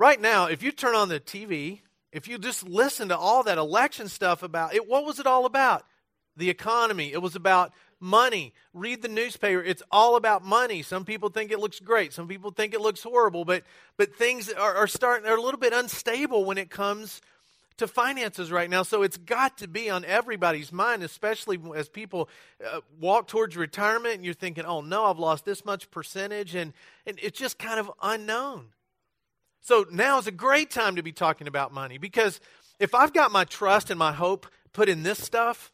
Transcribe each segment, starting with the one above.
Right now, if you turn on the TV, if you just listen to all that election stuff about it, what was it all about? The economy. It was about money. Read the newspaper. It's all about money. Some people think it looks great. Some people think it looks horrible. But but things are, are starting. They're a little bit unstable when it comes to finances right now. So it's got to be on everybody's mind, especially as people uh, walk towards retirement and you're thinking, "Oh no, I've lost this much percentage," and and it's just kind of unknown. So now is a great time to be talking about money because if I've got my trust and my hope put in this stuff,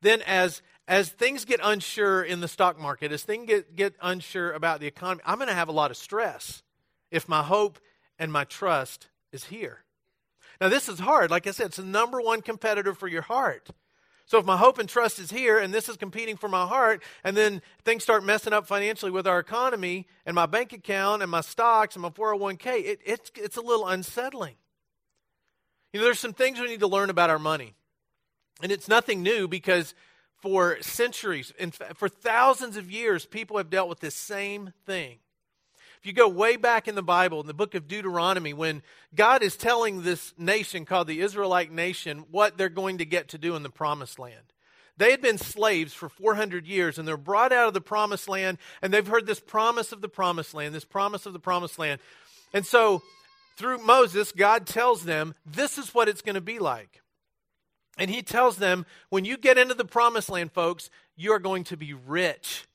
then as as things get unsure in the stock market, as things get, get unsure about the economy, I'm going to have a lot of stress if my hope and my trust is here. Now, this is hard. Like I said, it's the number one competitor for your heart. So, if my hope and trust is here and this is competing for my heart, and then things start messing up financially with our economy and my bank account and my stocks and my 401k, it, it's, it's a little unsettling. You know, there's some things we need to learn about our money. And it's nothing new because for centuries, and for thousands of years, people have dealt with this same thing. If you go way back in the Bible, in the book of Deuteronomy, when God is telling this nation called the Israelite nation what they're going to get to do in the promised land. They had been slaves for 400 years and they're brought out of the promised land and they've heard this promise of the promised land, this promise of the promised land. And so through Moses, God tells them, this is what it's going to be like. And he tells them, when you get into the promised land, folks, you are going to be rich.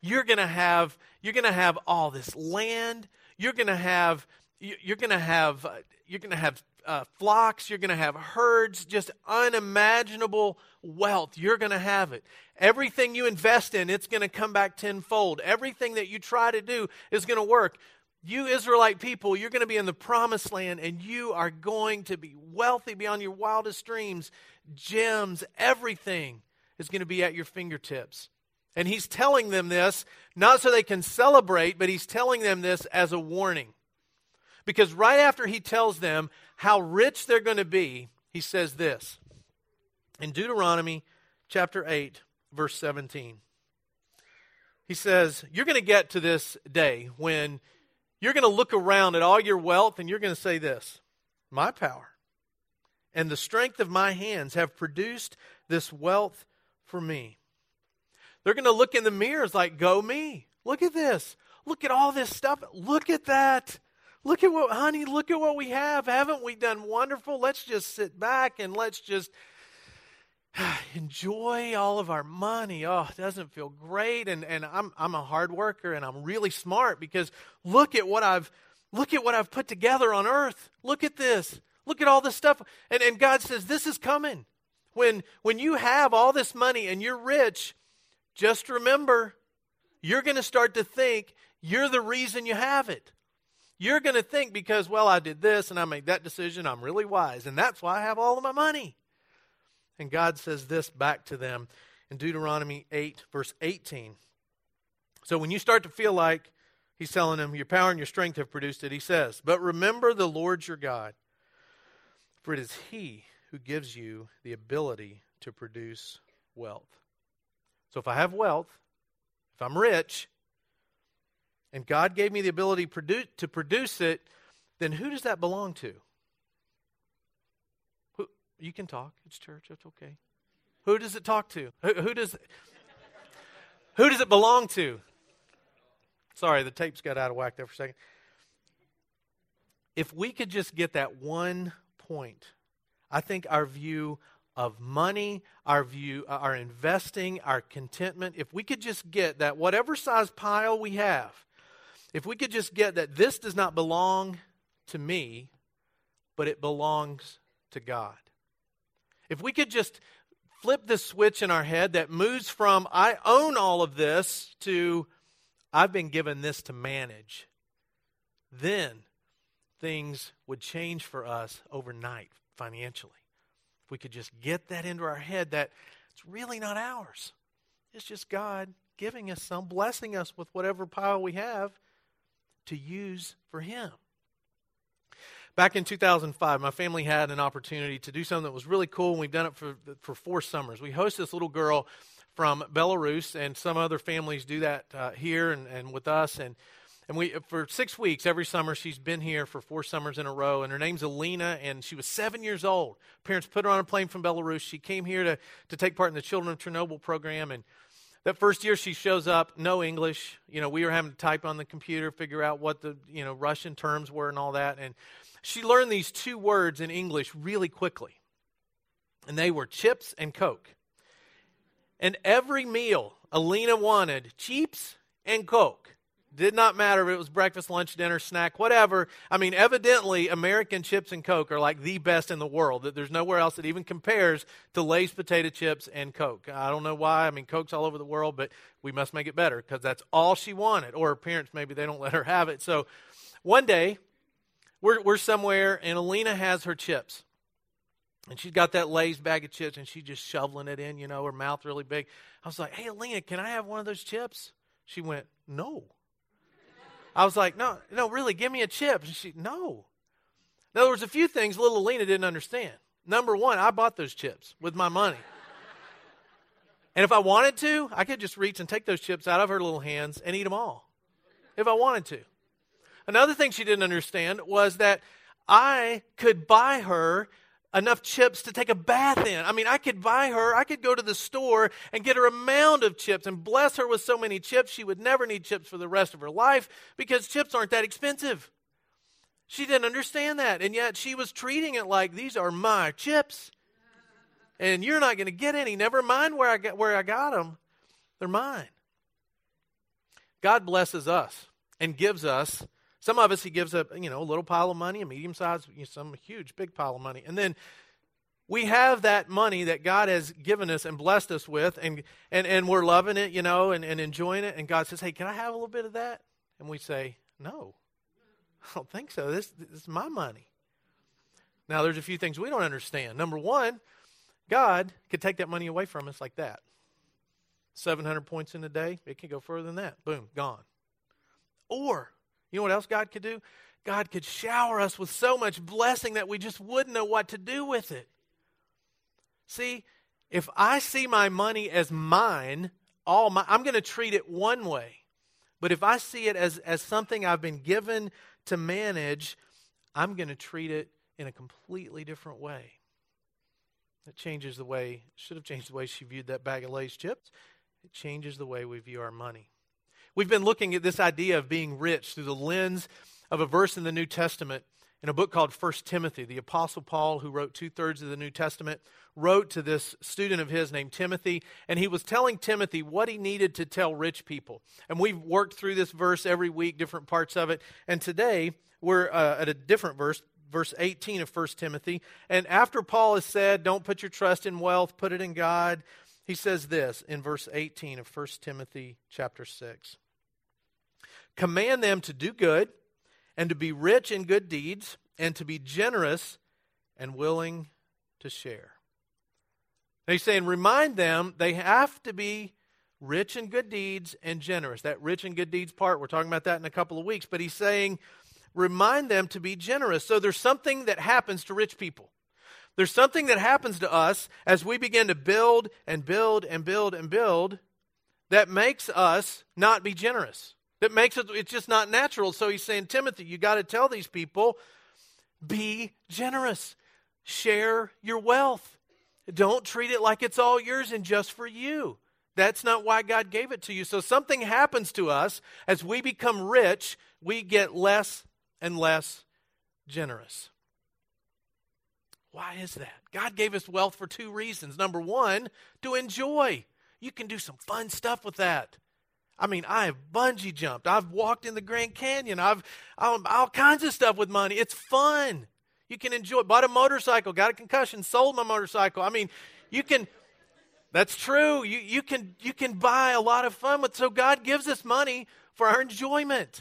You're going to have you're going to have all this land. You're going to have you're going to have uh, you're going to have uh, flocks. You're going to have herds. Just unimaginable wealth. You're going to have it. Everything you invest in, it's going to come back tenfold. Everything that you try to do is going to work. You Israelite people, you're going to be in the promised land and you are going to be wealthy beyond your wildest dreams gems, everything is going to be at your fingertips. And he's telling them this not so they can celebrate, but he's telling them this as a warning. Because right after he tells them how rich they're going to be, he says this in Deuteronomy chapter 8, verse 17. He says, You're going to get to this day when you're going to look around at all your wealth and you're going to say this My power and the strength of my hands have produced this wealth for me. They're going to look in the mirrors like, Go me. Look at this. Look at all this stuff. Look at that. Look at what, honey, look at what we have. Haven't we done wonderful? Let's just sit back and let's just enjoy all of our money. Oh, it doesn't feel great. And, and I'm, I'm a hard worker and I'm really smart because look at what I've look at what I've put together on earth. Look at this. Look at all this stuff. And, and God says, This is coming. When, when you have all this money and you're rich, just remember, you're going to start to think you're the reason you have it. You're going to think because, well, I did this and I made that decision, I'm really wise, and that's why I have all of my money. And God says this back to them in Deuteronomy 8, verse 18. So when you start to feel like He's telling them, Your power and your strength have produced it, He says, But remember the Lord your God for it is He who gives you the ability to produce wealth. So if I have wealth, if I'm rich, and God gave me the ability to produce it, then who does that belong to? Who, you can talk. It's church. It's okay. Who does it talk to? Who, who does who does it belong to? Sorry, the tapes got out of whack there for a second. If we could just get that one point. I think our view of money, our view, uh, our investing, our contentment, if we could just get that whatever size pile we have, if we could just get that this does not belong to me, but it belongs to God. If we could just flip the switch in our head that moves from I own all of this to I've been given this to manage, then things would change for us overnight financially. If we could just get that into our head that it's really not ours, it's just God giving us some, blessing us with whatever pile we have to use for Him. Back in 2005, my family had an opportunity to do something that was really cool, and we've done it for, for four summers. We host this little girl from Belarus, and some other families do that uh, here and, and with us. And And we, for six weeks every summer, she's been here for four summers in a row. And her name's Alina, and she was seven years old. Parents put her on a plane from Belarus. She came here to, to take part in the Children of Chernobyl program. And that first year she shows up, no English. You know, we were having to type on the computer, figure out what the, you know, Russian terms were and all that. And she learned these two words in English really quickly. And they were chips and Coke. And every meal, Alina wanted chips and Coke. Did not matter if it was breakfast, lunch, dinner, snack, whatever. I mean, evidently, American chips and Coke are like the best in the world. That there's nowhere else that even compares to Lay's potato chips and Coke. I don't know why. I mean, Coke's all over the world, but we must make it better because that's all she wanted. Or her parents, maybe they don't let her have it. So one day, we're, we're somewhere, and Alina has her chips. And she's got that Lay's bag of chips, and she's just shoveling it in, you know, her mouth really big. I was like, hey, Alina, can I have one of those chips? She went, no. I was like, no, no, really, give me a chip. And she, no. In other words, a few things little Alina didn't understand. Number one, I bought those chips with my money. And if I wanted to, I could just reach and take those chips out of her little hands and eat them all. If I wanted to. Another thing she didn't understand was that I could buy her enough chips to take a bath in. I mean, I could buy her, I could go to the store and get her a mound of chips and bless her with so many chips she would never need chips for the rest of her life because chips aren't that expensive. She didn't understand that, and yet she was treating it like these are my chips. And you're not going to get any. Never mind where I got where I got them. They're mine. God blesses us and gives us some of us, he gives a you know a little pile of money, a medium sized, you know, some huge big pile of money, and then we have that money that God has given us and blessed us with, and and and we're loving it, you know, and, and enjoying it. And God says, "Hey, can I have a little bit of that?" And we say, "No, I don't think so. This, this is my money." Now, there's a few things we don't understand. Number one, God could take that money away from us like that. 700 points in a day, it can go further than that. Boom, gone. Or you know what else God could do? God could shower us with so much blessing that we just wouldn't know what to do with it. See, if I see my money as mine, all my, I'm going to treat it one way. But if I see it as, as something I've been given to manage, I'm going to treat it in a completely different way. It changes the way, should have changed the way she viewed that bag of Lay's chips. It changes the way we view our money. We've been looking at this idea of being rich through the lens of a verse in the New Testament in a book called 1 Timothy. The Apostle Paul, who wrote two thirds of the New Testament, wrote to this student of his named Timothy, and he was telling Timothy what he needed to tell rich people. And we've worked through this verse every week, different parts of it. And today we're uh, at a different verse, verse 18 of 1 Timothy. And after Paul has said, Don't put your trust in wealth, put it in God, he says this in verse 18 of 1 Timothy chapter 6. Command them to do good and to be rich in good deeds and to be generous and willing to share. Now he's saying, remind them they have to be rich in good deeds and generous. That rich in good deeds part, we're talking about that in a couple of weeks, but he's saying, remind them to be generous. So there's something that happens to rich people. There's something that happens to us as we begin to build and build and build and build that makes us not be generous that makes it it's just not natural. So he's saying timothy you got to tell these people be generous. Share your wealth. Don't treat it like it's all yours and just for you. That's not why god gave it to you. So something happens to us. As we become rich we get less and less generous. Why is that? God gave us wealth for two reasons. Number one to enjoy. You can do some fun stuff with that I mean, I have bungee jumped. I've walked in the Grand Canyon. I've um, all kinds of stuff with money. It's fun. You can enjoy. Bought a motorcycle, got a concussion, sold my motorcycle. I mean, you can. That's true. You you can you can buy a lot of fun with. So God gives us money for our enjoyment,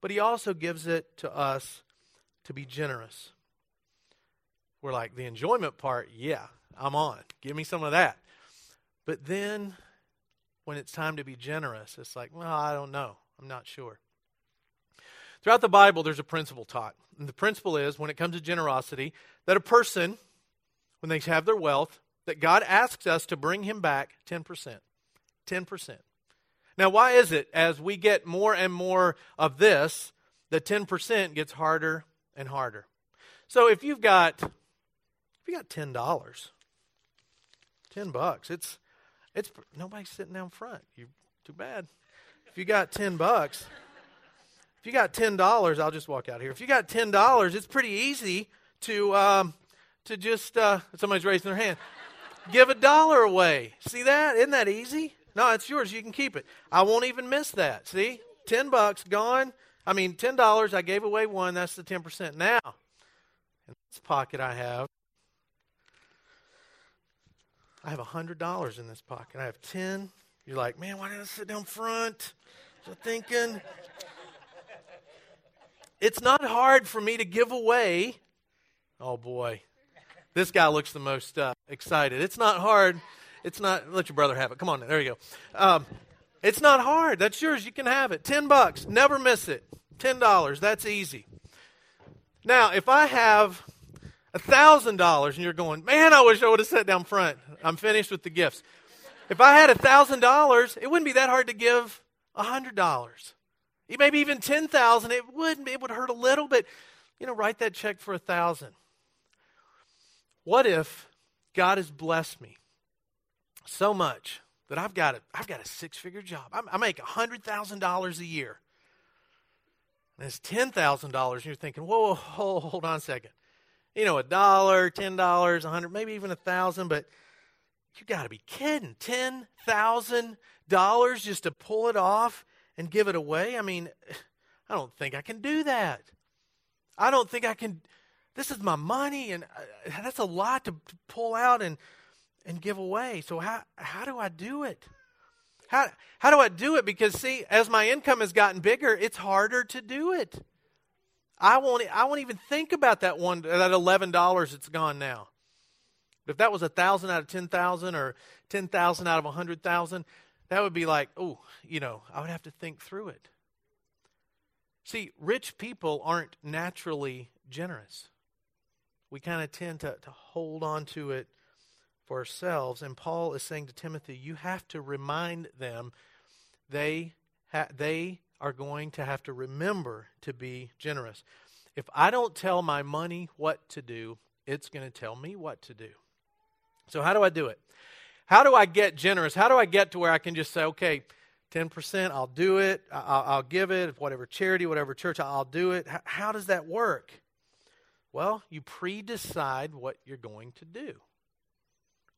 but He also gives it to us to be generous. We're like the enjoyment part. Yeah, I'm on. Give me some of that. But then when it's time to be generous, it's like, well, I don't know. I'm not sure. Throughout the Bible, there's a principle taught. And the principle is when it comes to generosity, that a person, when they have their wealth, that God asks us to bring him back 10%. 10%. Now, why is it as we get more and more of this, the 10% gets harder and harder? So if you've got if you got $10, 10 bucks, it's it's nobody's sitting down front. You too bad. If you got 10 bucks, if you got $10, I'll just walk out here. If you got $10, it's pretty easy to um, to just uh, somebody's raising their hand. Give a dollar away. See that? Isn't that easy? No, it's yours. You can keep it. I won't even miss that. See? 10 bucks gone. I mean, $10, I gave away one. That's the 10%. Now, in this pocket I have, I have $100 in this pocket. I have 10. You're like, man, why didn't I sit down front? So thinking. It's not hard for me to give away. Oh, boy. This guy looks the most uh, excited. It's not hard. It's not. Let your brother have it. Come on. There you go. Um, it's not hard. That's yours. You can have it. Ten bucks. Never miss it. Ten dollars. That's easy. Now, if I have a thousand dollars and you're going, man, I wish I would have sat down front. I'm finished with the gifts. If I had a thousand dollars, it wouldn't be that hard to give a hundred dollars. Maybe even ten thousand. It wouldn't. It would hurt a little, but you know, write that check for a thousand. What if God has blessed me so much that I've got a, I've got a six figure job. I, I make $100,000 a year. And it's $10,000. And you're thinking, whoa, whoa, hold on a second. You know, a dollar, $10, a 100 maybe even a thousand, but you got to be kidding. $10,000 just to pull it off and give it away? I mean, I don't think I can do that. I don't think I can. This is my money, and uh, that's a lot to, to pull out and and give away. So how how do I do it? How how do I do it? Because see, as my income has gotten bigger, it's harder to do it. I won't I won't even think about that one that eleven dollars it's gone now. But if that was a thousand out of ten thousand or ten thousand out of a hundred thousand, that would be like, oh, you know, I would have to think through it. See, rich people aren't naturally generous. We kind of tend to, to hold on to it for ourselves. And Paul is saying to Timothy, you have to remind them they, ha- they are going to have to remember to be generous. If I don't tell my money what to do, it's going to tell me what to do. So, how do I do it? How do I get generous? How do I get to where I can just say, okay, 10%, I'll do it, I'll, I'll give it, whatever charity, whatever church, I'll do it? How, how does that work? Well, you pre decide what you're going to do.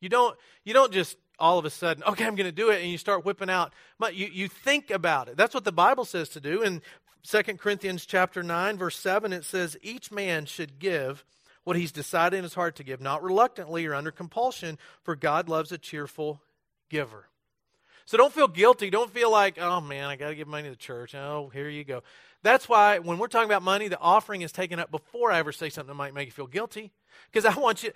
You don't, you don't just all of a sudden, okay, I'm going to do it, and you start whipping out. You, you think about it. That's what the Bible says to do. In 2 Corinthians chapter 9, verse 7, it says, Each man should give what he's decided in his heart to give, not reluctantly or under compulsion, for God loves a cheerful giver. So don't feel guilty. Don't feel like, oh man, I got to give money to the church. Oh, here you go. That's why when we're talking about money, the offering is taken up before I ever say something that might make you feel guilty. Because I want you,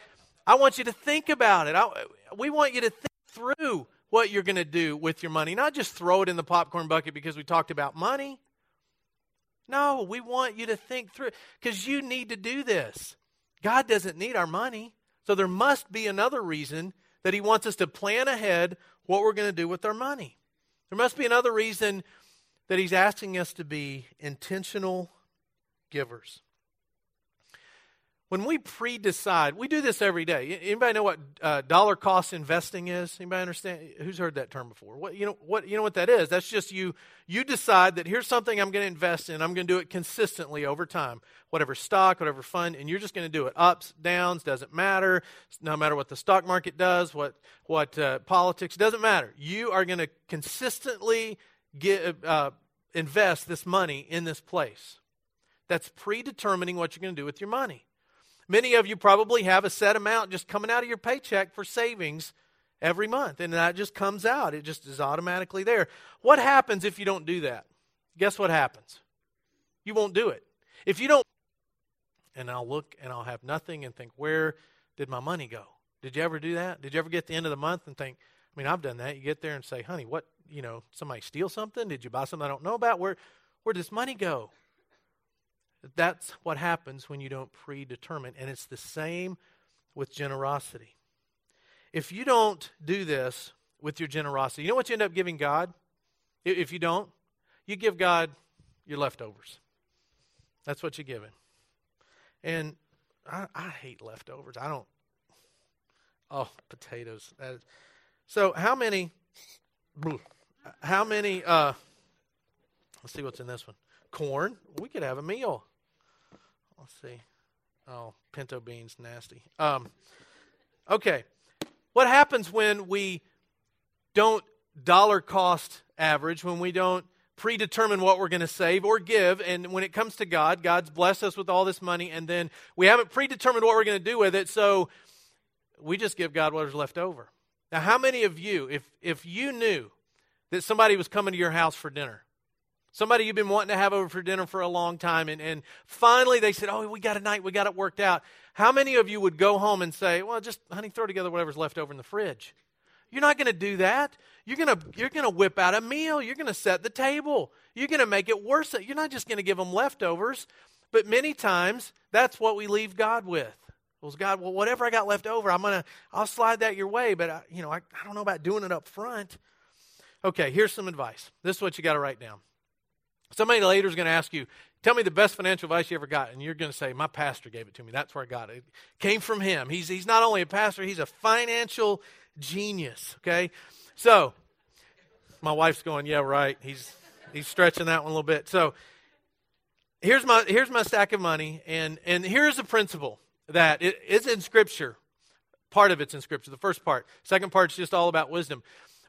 I want you to think about it. I, we want you to think through what you're going to do with your money, not just throw it in the popcorn bucket because we talked about money. No, we want you to think through because you need to do this. God doesn't need our money. So there must be another reason that He wants us to plan ahead what we're going to do with our money. There must be another reason that He's asking us to be intentional givers. When we pre-decide, we do this every day. Anybody know what uh, dollar cost investing is? Anybody understand? Who's heard that term before? What you know? What you know what that is? That's just you. You decide that here's something I'm going to invest in. I'm going to do it consistently over time. Whatever stock, whatever fund, and you're just going to do it. Ups, downs, doesn't matter. No matter what the stock market does, what what uh, politics doesn't matter. You are going to consistently get, uh, invest this money in this place. That's predetermining what you're going to do with your money. Many of you probably have a set amount just coming out of your paycheck for savings every month, and that just comes out. It just is automatically there. What happens if you don't do that? Guess what happens? You won't do it. If you don't, and I'll look and I'll have nothing and think, where did my money go? Did you ever do that? Did you ever get the end of the month and think, I mean, I've done that. You get there and say, honey, what, you know, somebody steal something? Did you buy something I don't know about? Where, where does money go? That's what happens when you don't predetermine. And it's the same with generosity. If you don't do this with your generosity, you know what you end up giving God? If you don't, you give God your leftovers. That's what you give Him. And I, I hate leftovers. I don't. Oh, potatoes. So, how many? How many? Uh, let's see what's in this one. Corn. We could have a meal. Let's see. Oh, pinto beans, nasty. Um, okay. What happens when we don't dollar cost average, when we don't predetermine what we're going to save or give, and when it comes to God, God's blessed us with all this money, and then we haven't predetermined what we're going to do with it, so we just give God whatever's left over. Now, how many of you, if, if you knew that somebody was coming to your house for dinner, somebody you've been wanting to have over for dinner for a long time, and, and finally they said, Oh, we got a night, we got it worked out. How many of you would go home and say, Well, just, honey, throw together whatever's left over in the fridge? You're not going to do that. You're going to you're going to whip out a meal. You're going to set the table. You're going to make it worse. You're not just going to give them leftovers. But many times, that's what we leave God with. Well, God, well, whatever I got left over, I'm gonna, I'll slide that your way. But I, you know, I, I don't know about doing it up front. Okay, here's some advice. This is what you got to write down. Somebody later is going to ask you, tell me the best financial advice you ever got. And you're going to say, my pastor gave it to me. That's where I got it. It came from him. He's, he's not only a pastor, he's a financial genius. Okay? So, my wife's going, yeah, right. He's, he's stretching that one a little bit. So, here's my, here's my stack of money. And, and here's the principle that it, it's in Scripture. Part of it's in Scripture, the first part. Second part's just all about wisdom.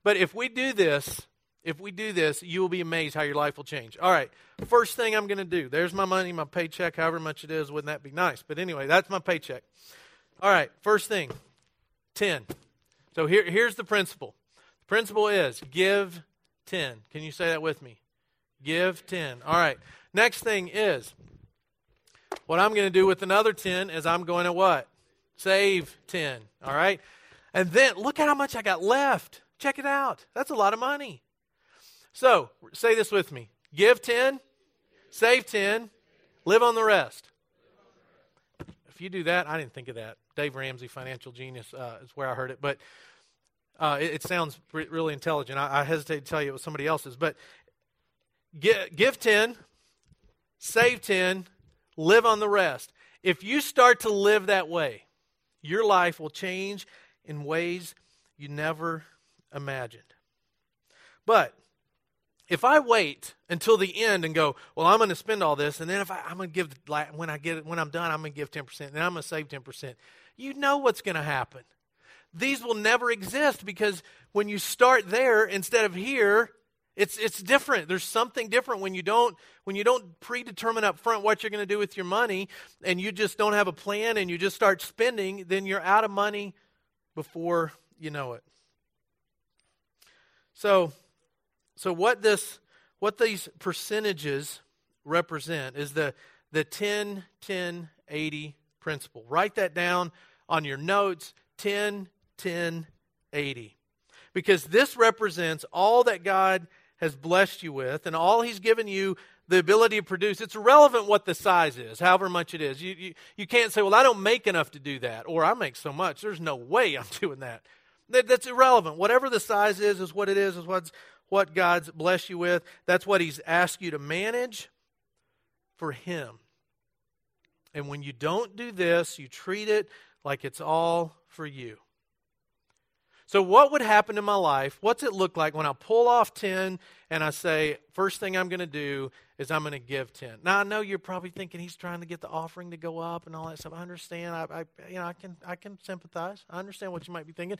But if we do this, if we do this, you will be amazed how your life will change. All right, first thing I'm going to do. There's my money, my paycheck, however much it is. Wouldn't that be nice? But anyway, that's my paycheck. All right, first thing 10. So here, here's the principle. The principle is give 10. Can you say that with me? Give 10. All right. Next thing is what I'm going to do with another 10 is I'm going to what? Save 10. All right? And then look at how much I got left. Check it out. That's a lot of money. So, say this with me give 10, save 10, live on the rest. If you do that, I didn't think of that. Dave Ramsey, financial genius, uh, is where I heard it. But uh, it, it, sounds re- really intelligent. I, I, hesitate to tell you it was somebody else's. But give, give 10, save 10, live on the rest. If you start to live that way, your life will change in ways you never imagined. But if I wait until the end and go, well, I'm going to spend all this, and then if I, am going to give when I get when I'm done, I'm going to give 10%, and then I'm going to save 10%. You know what's going to happen. These will never exist because when you start there instead of here, it's it's different. There's something different when you don't when you don't predetermine up front what you're going to do with your money, and you just don't have a plan, and you just start spending. Then you're out of money before you know it. So so what this what these percentages represent is the the 10 10 80 principle. Write that down on your notes 10 10 80. Because this represents all that God has blessed you with and all he's given you the ability to produce. It's irrelevant what the size is, however much it is. You, you, you can't say, well, I don't make enough to do that, or I make so much. There's no way I'm doing that. that that's irrelevant. Whatever the size is, is what it is, is what's, what God's blessed you with. That's what He's asked you to manage for Him. And when you don't do this, you treat it like it's all for you. So, what would happen in my life? What's it look like when I pull off 10 and I say, first thing I'm going to do is I'm going to give 10? Now, I know you're probably thinking he's trying to get the offering to go up and all that stuff. I understand. I, I, you know, I, can, I can sympathize. I understand what you might be thinking.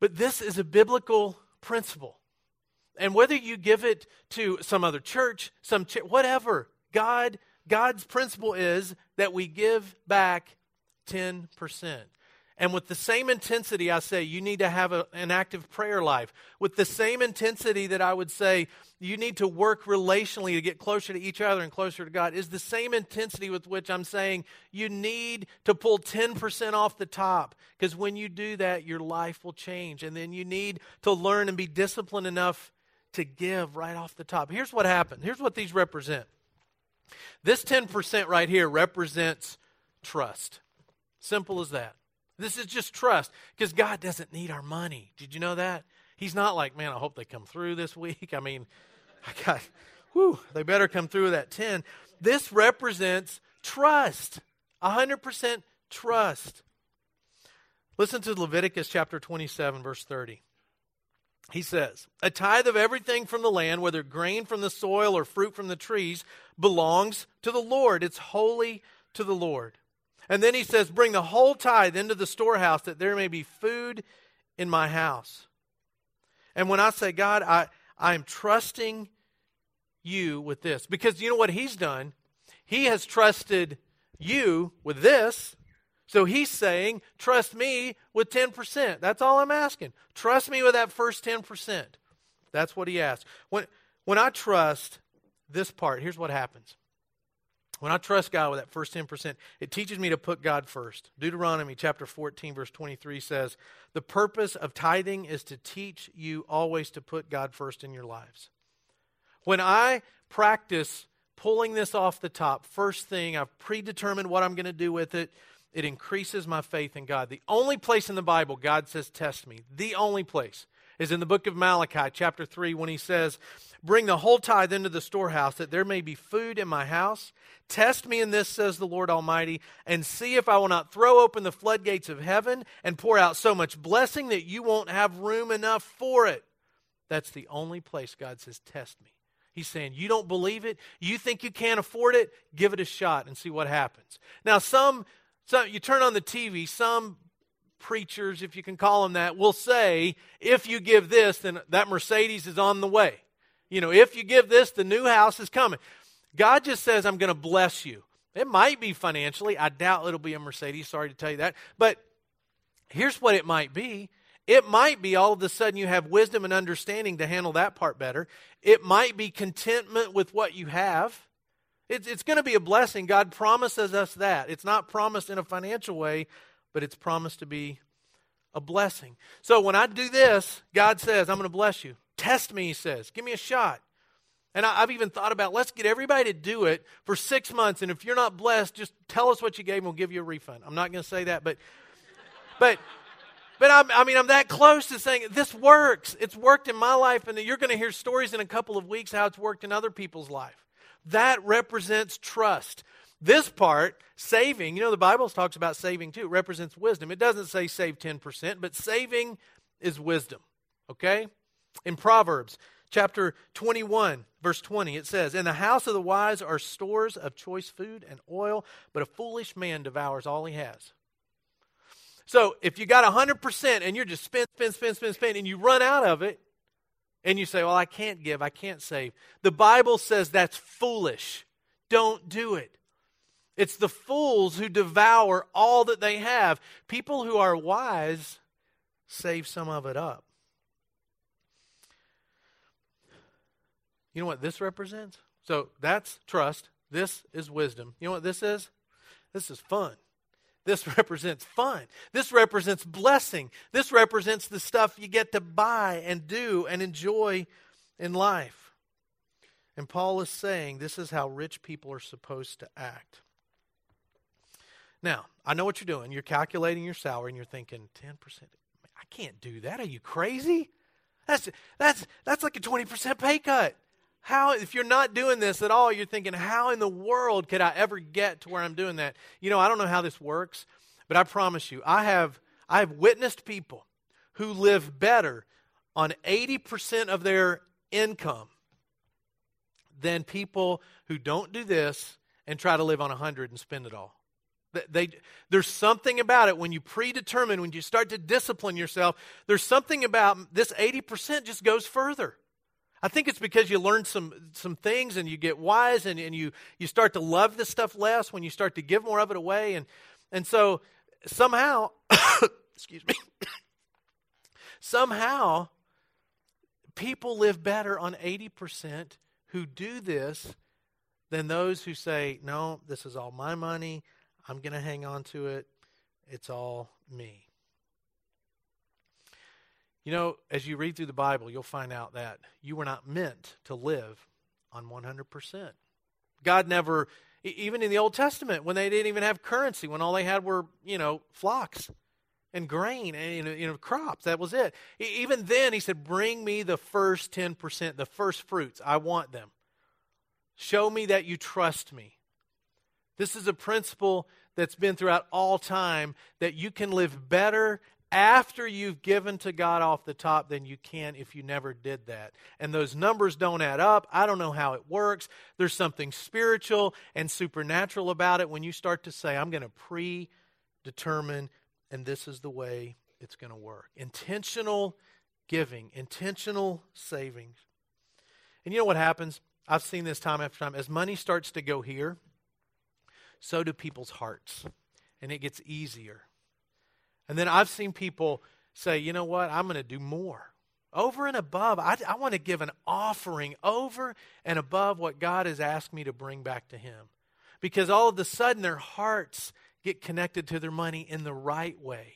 But this is a biblical principle. And whether you give it to some other church, some ch- whatever, God, God's principle is that we give back 10%. And with the same intensity, I say you need to have a, an active prayer life. With the same intensity that I would say you need to work relationally to get closer to each other and closer to God, is the same intensity with which I'm saying you need to pull 10% off the top. Because when you do that, your life will change. And then you need to learn and be disciplined enough to give right off the top. Here's what happened. Here's what these represent. This 10% right here represents trust. Simple as that. This is just trust because God doesn't need our money. Did you know that? He's not like, man, I hope they come through this week. I mean, I got, whew, they better come through with that 10. This represents trust, 100% trust. Listen to Leviticus chapter 27, verse 30. He says, A tithe of everything from the land, whether grain from the soil or fruit from the trees, belongs to the Lord. It's holy to the Lord. And then he says, Bring the whole tithe into the storehouse that there may be food in my house. And when I say, God, I, I am trusting you with this, because you know what he's done? He has trusted you with this. So he's saying, trust me with 10%. That's all I'm asking. Trust me with that first 10%. That's what he asked. When, when I trust this part, here's what happens. When I trust God with that first 10%, it teaches me to put God first. Deuteronomy chapter 14, verse 23 says, The purpose of tithing is to teach you always to put God first in your lives. When I practice pulling this off the top, first thing, I've predetermined what I'm going to do with it. It increases my faith in God. The only place in the Bible God says, Test me, the only place is in the book of Malachi, chapter 3, when he says, Bring the whole tithe into the storehouse, that there may be food in my house. Test me in this, says the Lord Almighty, and see if I will not throw open the floodgates of heaven and pour out so much blessing that you won't have room enough for it. That's the only place God says, Test me. He's saying, You don't believe it? You think you can't afford it? Give it a shot and see what happens. Now, some, some you turn on the TV, some preachers, if you can call them that, will say, If you give this, then that Mercedes is on the way. You know, if you give this, the new house is coming. God just says, I'm going to bless you. It might be financially. I doubt it'll be a Mercedes. Sorry to tell you that. But here's what it might be it might be all of a sudden you have wisdom and understanding to handle that part better. It might be contentment with what you have. It's, it's going to be a blessing. God promises us that. It's not promised in a financial way, but it's promised to be a blessing. So when I do this, God says, I'm going to bless you. Test me, he says. Give me a shot. And I, have even thought about let's get everybody to do it for six months. And if you're not blessed, just tell us what you gave and we'll give you a refund. I'm not going to say that, but but but I'm, i mean, I'm that close to saying this works. It's worked in my life, and you're going to hear stories in a couple of weeks how it's worked in other people's life. That represents trust. This part, saving, you know, the Bible talks about saving too. It represents wisdom. It doesn't say save 10%, but saving is wisdom. Okay? In Proverbs chapter 21, verse 20, it says, In the house of the wise are stores of choice food and oil, but a foolish man devours all he has. So if you got 100% and you're just spend, spend, spend, spend, spend, and you run out of it, and you say, Well, I can't give, I can't save, the Bible says that's foolish. Don't do it. It's the fools who devour all that they have. People who are wise save some of it up. You know what this represents? So that's trust. This is wisdom. You know what this is? This is fun. This represents fun. This represents blessing. This represents the stuff you get to buy and do and enjoy in life. And Paul is saying this is how rich people are supposed to act. Now, I know what you're doing. You're calculating your salary and you're thinking 10%. I can't do that. Are you crazy? That's that's that's like a 20% pay cut. How, if you're not doing this at all, you're thinking, how in the world could I ever get to where I'm doing that? You know, I don't know how this works, but I promise you, I have, I have witnessed people who live better on 80% of their income than people who don't do this and try to live on 100 and spend it all. They, there's something about it when you predetermine, when you start to discipline yourself, there's something about this 80% just goes further. I think it's because you learn some, some things and you get wise and, and you, you start to love this stuff less when you start to give more of it away. And, and so somehow, excuse me, somehow people live better on 80% who do this than those who say, no, this is all my money. I'm going to hang on to it. It's all me. You know, as you read through the Bible, you'll find out that you were not meant to live on 100%. God never, even in the Old Testament, when they didn't even have currency, when all they had were, you know, flocks, and grain and you know, crops. That was it. Even then, he said, Bring me the first 10%, the first fruits. I want them. Show me that you trust me. This is a principle that's been throughout all time that you can live better after you've given to God off the top than you can if you never did that. And those numbers don't add up. I don't know how it works. There's something spiritual and supernatural about it when you start to say, I'm going to predetermine, and this is the way it's going to work. Intentional giving, intentional savings. And you know what happens? I've seen this time after time. As money starts to go here, so do people's hearts. And it gets easier. And then I've seen people say, you know what, I'm going to do more. Over and above, I, I want to give an offering over and above what God has asked me to bring back to Him. Because all of a sudden their hearts get connected to their money in the right way.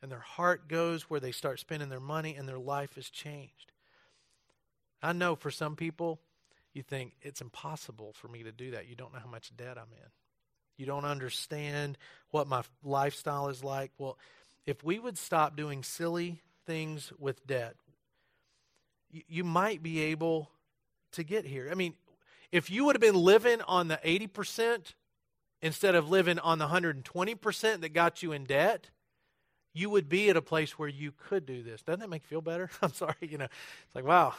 And their heart goes where they start spending their money and their life is changed. I know for some people, you think it's impossible for me to do that. You don't know how much debt I'm in. You don't understand what my lifestyle is like. Well, if we would stop doing silly things with debt, you, you might be able to get here. I mean, if you would have been living on the 80% instead of living on the 120% that got you in debt, you would be at a place where you could do this. Doesn't that make you feel better? I'm sorry, you know. It's like, wow,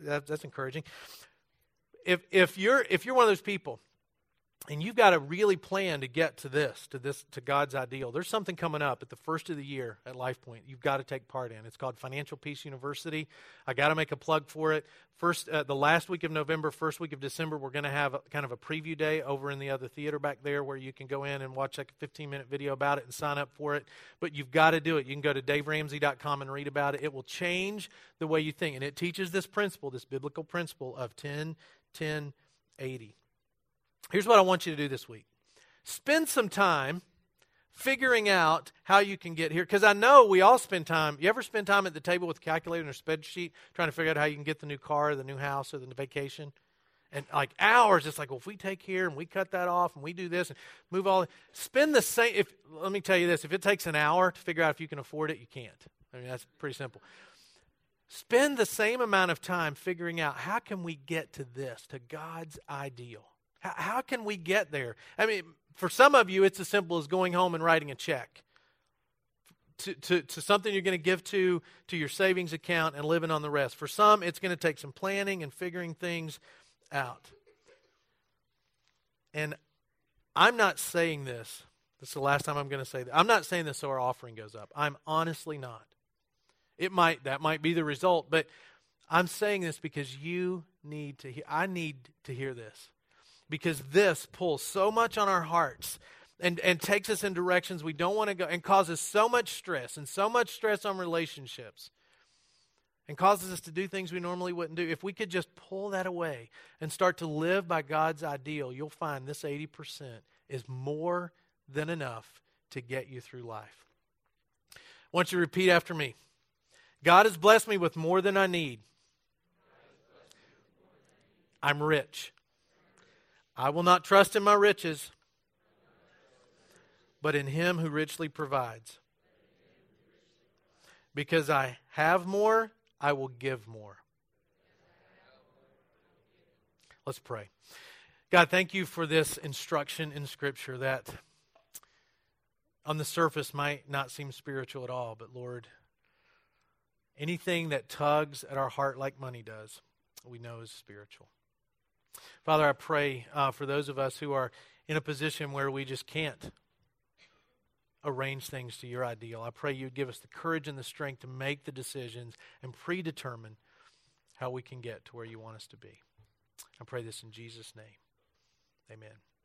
that, that's encouraging if, if, you're, if you're one of those people and you've got to really plan to get to this, to this, to God's ideal. There's something coming up at the first of the year at Life Point. You've got to take part in. It's called Financial Peace University. I got to make a plug for it. First, uh, the last week of November, first week of December, we're going to have a, kind of a preview day over in the other theater back there, where you can go in and watch like a 15 minute video about it and sign up for it. But you've got to do it. You can go to DaveRamsey.com and read about it. It will change the way you think, and it teaches this principle, this biblical principle of 10, 10, 80. Here's what I want you to do this week spend some time figuring out how you can get here. Because I know we all spend time. You ever spend time at the table with a calculator and a spreadsheet trying to figure out how you can get the new car, or the new house, or the vacation? And like hours, it's like, well, if we take here and we cut that off and we do this and move all, spend the same. If let me tell you this, if it takes an hour to figure out if you can afford it, you can't. I mean, that's pretty simple. Spend the same amount of time figuring out how can we get to this, to God's ideal. How, how can we get there? I mean, for some of you, it's as simple as going home and writing a check. To, to, to, something you're going to give to to your savings account and living on the rest. For some, it's going to take some planning and figuring things out. And I'm not saying this. This is the last time I'm going to say that. I'm not saying this so our offering goes up. I'm honestly not. It might that might be the result, but I'm saying this because you need to hear I need to hear this because this pulls so much on our hearts and, and takes us in directions we don't want to go and causes so much stress and so much stress on relationships and causes us to do things we normally wouldn't do. If we could just pull that away and start to live by God's ideal, you'll find this 80% is more than enough to get you through life. I want you to repeat after me. God has blessed me with more than I need. I'm rich. I will not trust in my riches, but in him who richly provides. Because I have more, I will give more. Let's pray. God, thank you for this instruction in Scripture that on the surface might not seem spiritual at all, but Lord, anything that tugs at our heart like money does, we know is spiritual. Father, I pray uh, for those of us who are in a position where we just can't arrange things to your ideal. I pray you'd give us the courage and the strength to make the decisions and predetermine how we can get to where you want us to be. I pray this in Jesus' name. Amen.